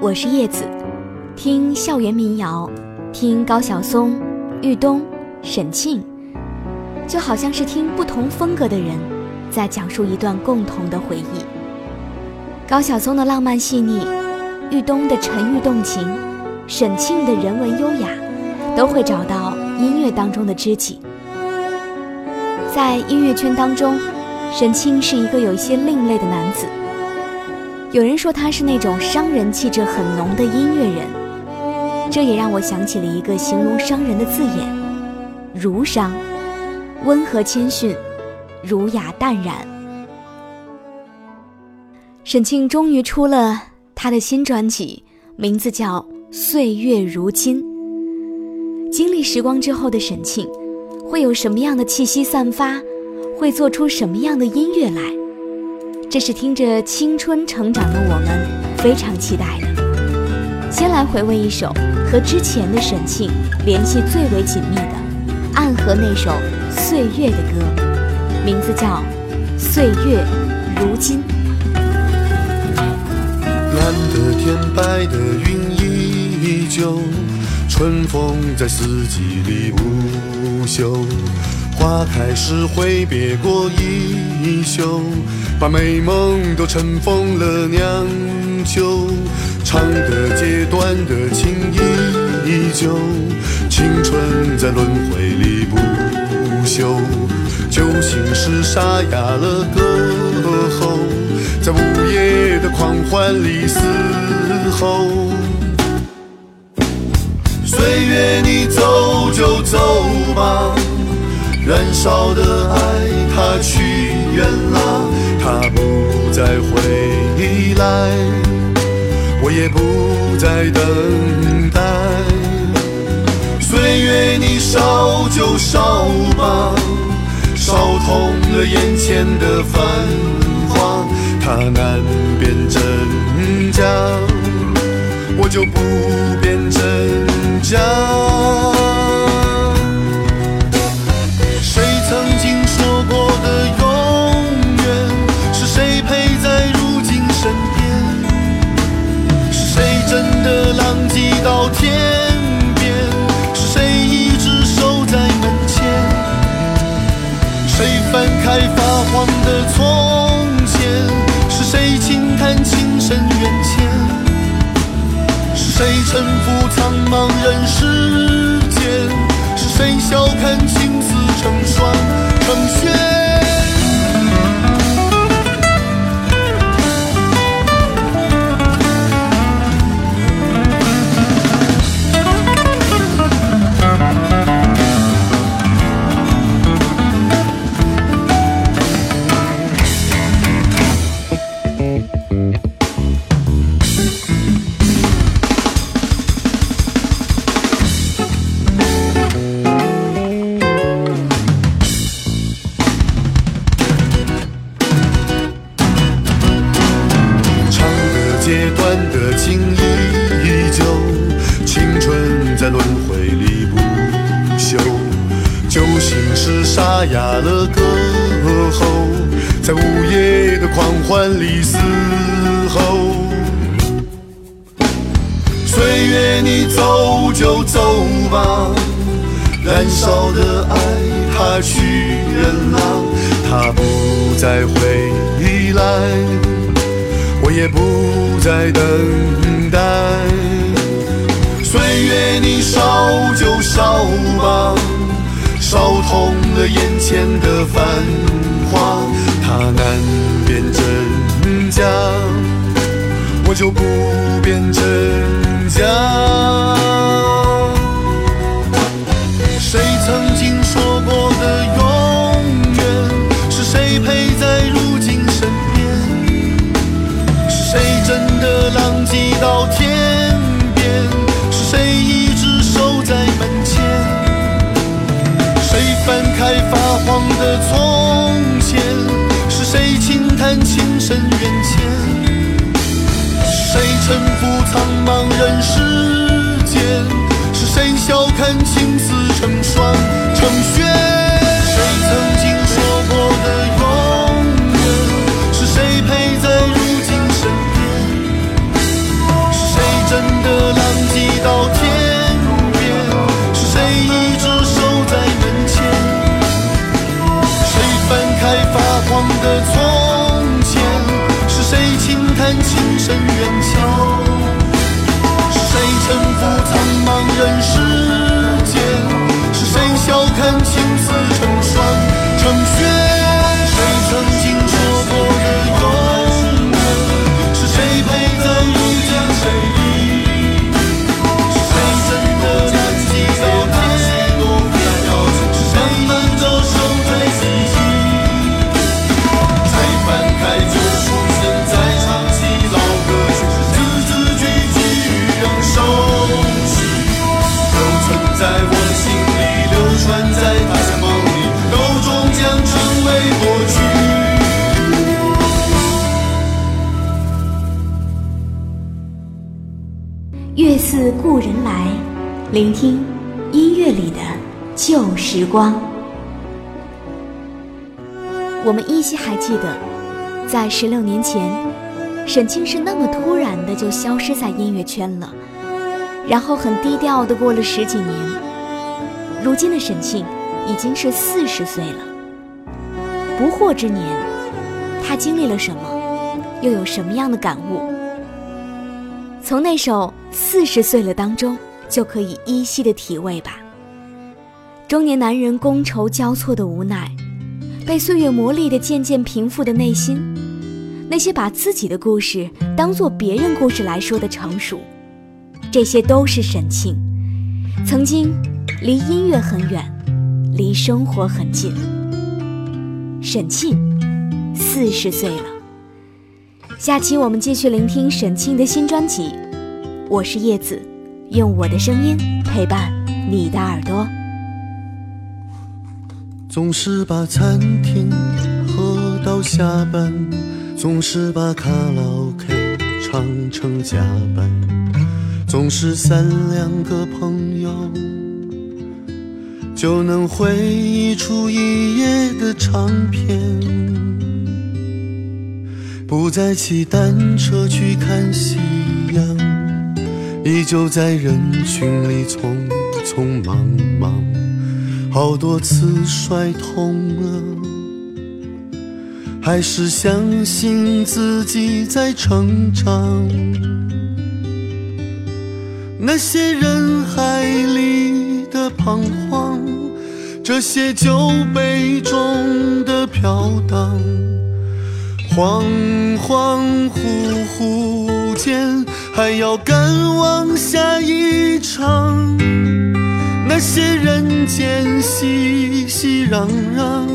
我是叶子，听校园民谣，听高晓松、豫东、沈庆，就好像是听不同风格的人在讲述一段共同的回忆。高晓松的浪漫细腻，豫东的沉郁动情，沈庆的人文优雅，都会找到音乐当中的知己。在音乐圈当中，沈庆是一个有一些另类的男子。有人说他是那种商人气质很浓的音乐人，这也让我想起了一个形容商人的字眼——儒商，温和谦逊，儒雅淡然。沈庆终于出了他的新专辑，名字叫《岁月如金》。经历时光之后的沈庆，会有什么样的气息散发？会做出什么样的音乐来？这是听着青春成长的我们非常期待的。先来回味一首和之前的沈庆联系最为紧密的暗河那首《岁月》的歌，名字叫《岁月如金》。蓝的天，白的云依旧，春风在四季里不休。花开时挥别过衣袖，把美梦都尘封了酿酒。唱的阶段的情依旧，青春在轮回里不朽。旧情是沙哑了歌喉，在午夜的狂欢里嘶吼。岁月，你走就走吧。燃烧的爱，它去远了，他不再回来，我也不再等待。岁月，你烧就烧吧，烧痛了眼前的繁华，它难辨真假，我就不辨真假。沉浮苍茫人世间，是谁笑看压了歌喉在午夜的狂欢里嘶吼。岁月你走就走吧燃烧的爱它去远了它不再回来我也不再等待。岁月你烧就烧吧烧痛了眼前的繁华，它难辨真假，我就不辨真假。谁曾经说过的永远？是谁陪在如今身边？是谁真的浪迹到天发黄的从前？是谁轻叹情深缘浅？谁沉浮苍茫人世聆听音乐里的旧时光。我们依稀还记得，在十六年前，沈庆是那么突然的就消失在音乐圈了，然后很低调的过了十几年。如今的沈庆已经是四十岁了，不惑之年，他经历了什么，又有什么样的感悟？从那首《四十岁了》当中，就可以依稀的体味吧。中年男人觥筹交错的无奈，被岁月磨砺的渐渐平复的内心，那些把自己的故事当做别人故事来说的成熟，这些都是沈庆。曾经离音乐很远，离生活很近。沈庆四十岁了。下期我们继续聆听沈庆的新专辑。我是叶子，用我的声音陪伴你的耳朵。总是把餐厅喝到下班，总是把卡拉 OK 唱成加班，总是三两个朋友就能回忆出一夜的长篇。不再骑单车去看夕阳，依旧在人群里匆匆忙忙。好多次摔痛了，还是相信自己在成长。那些人海里的彷徨，这些酒杯中的飘荡。恍恍惚惚间，还要赶往下一场。那些人间熙熙攘攘，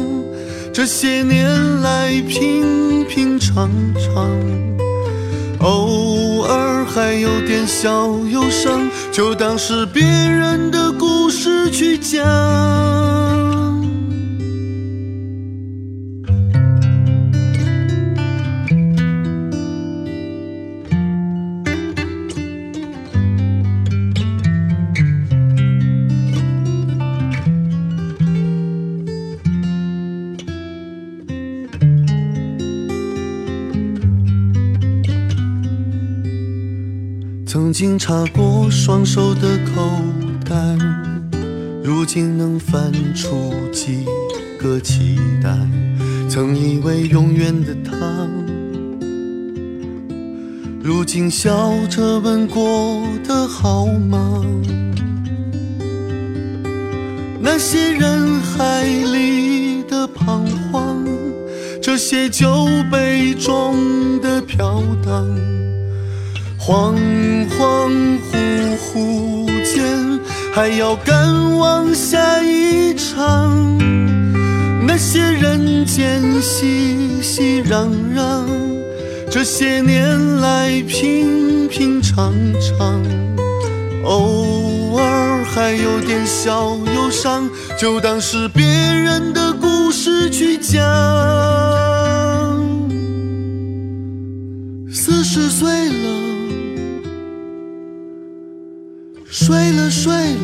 这些年来平平常常，偶尔还有点小忧伤，就当是别人的故事去讲。曾经插过双手的口袋，如今能翻出几个期待。曾以为永远的他，如今笑着问过得好吗？那些人海里的彷徨，这些酒杯中的飘荡。恍恍惚惚间，还要赶往下一场。那些人间熙熙攘攘，这些年来平平常常，偶尔还有点小忧伤，就当是别人的故事去讲。四十岁了。睡了睡了，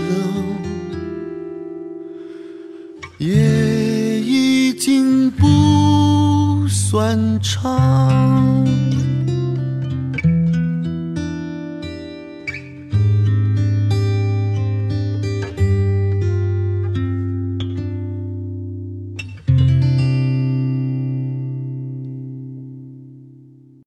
夜已经不算长。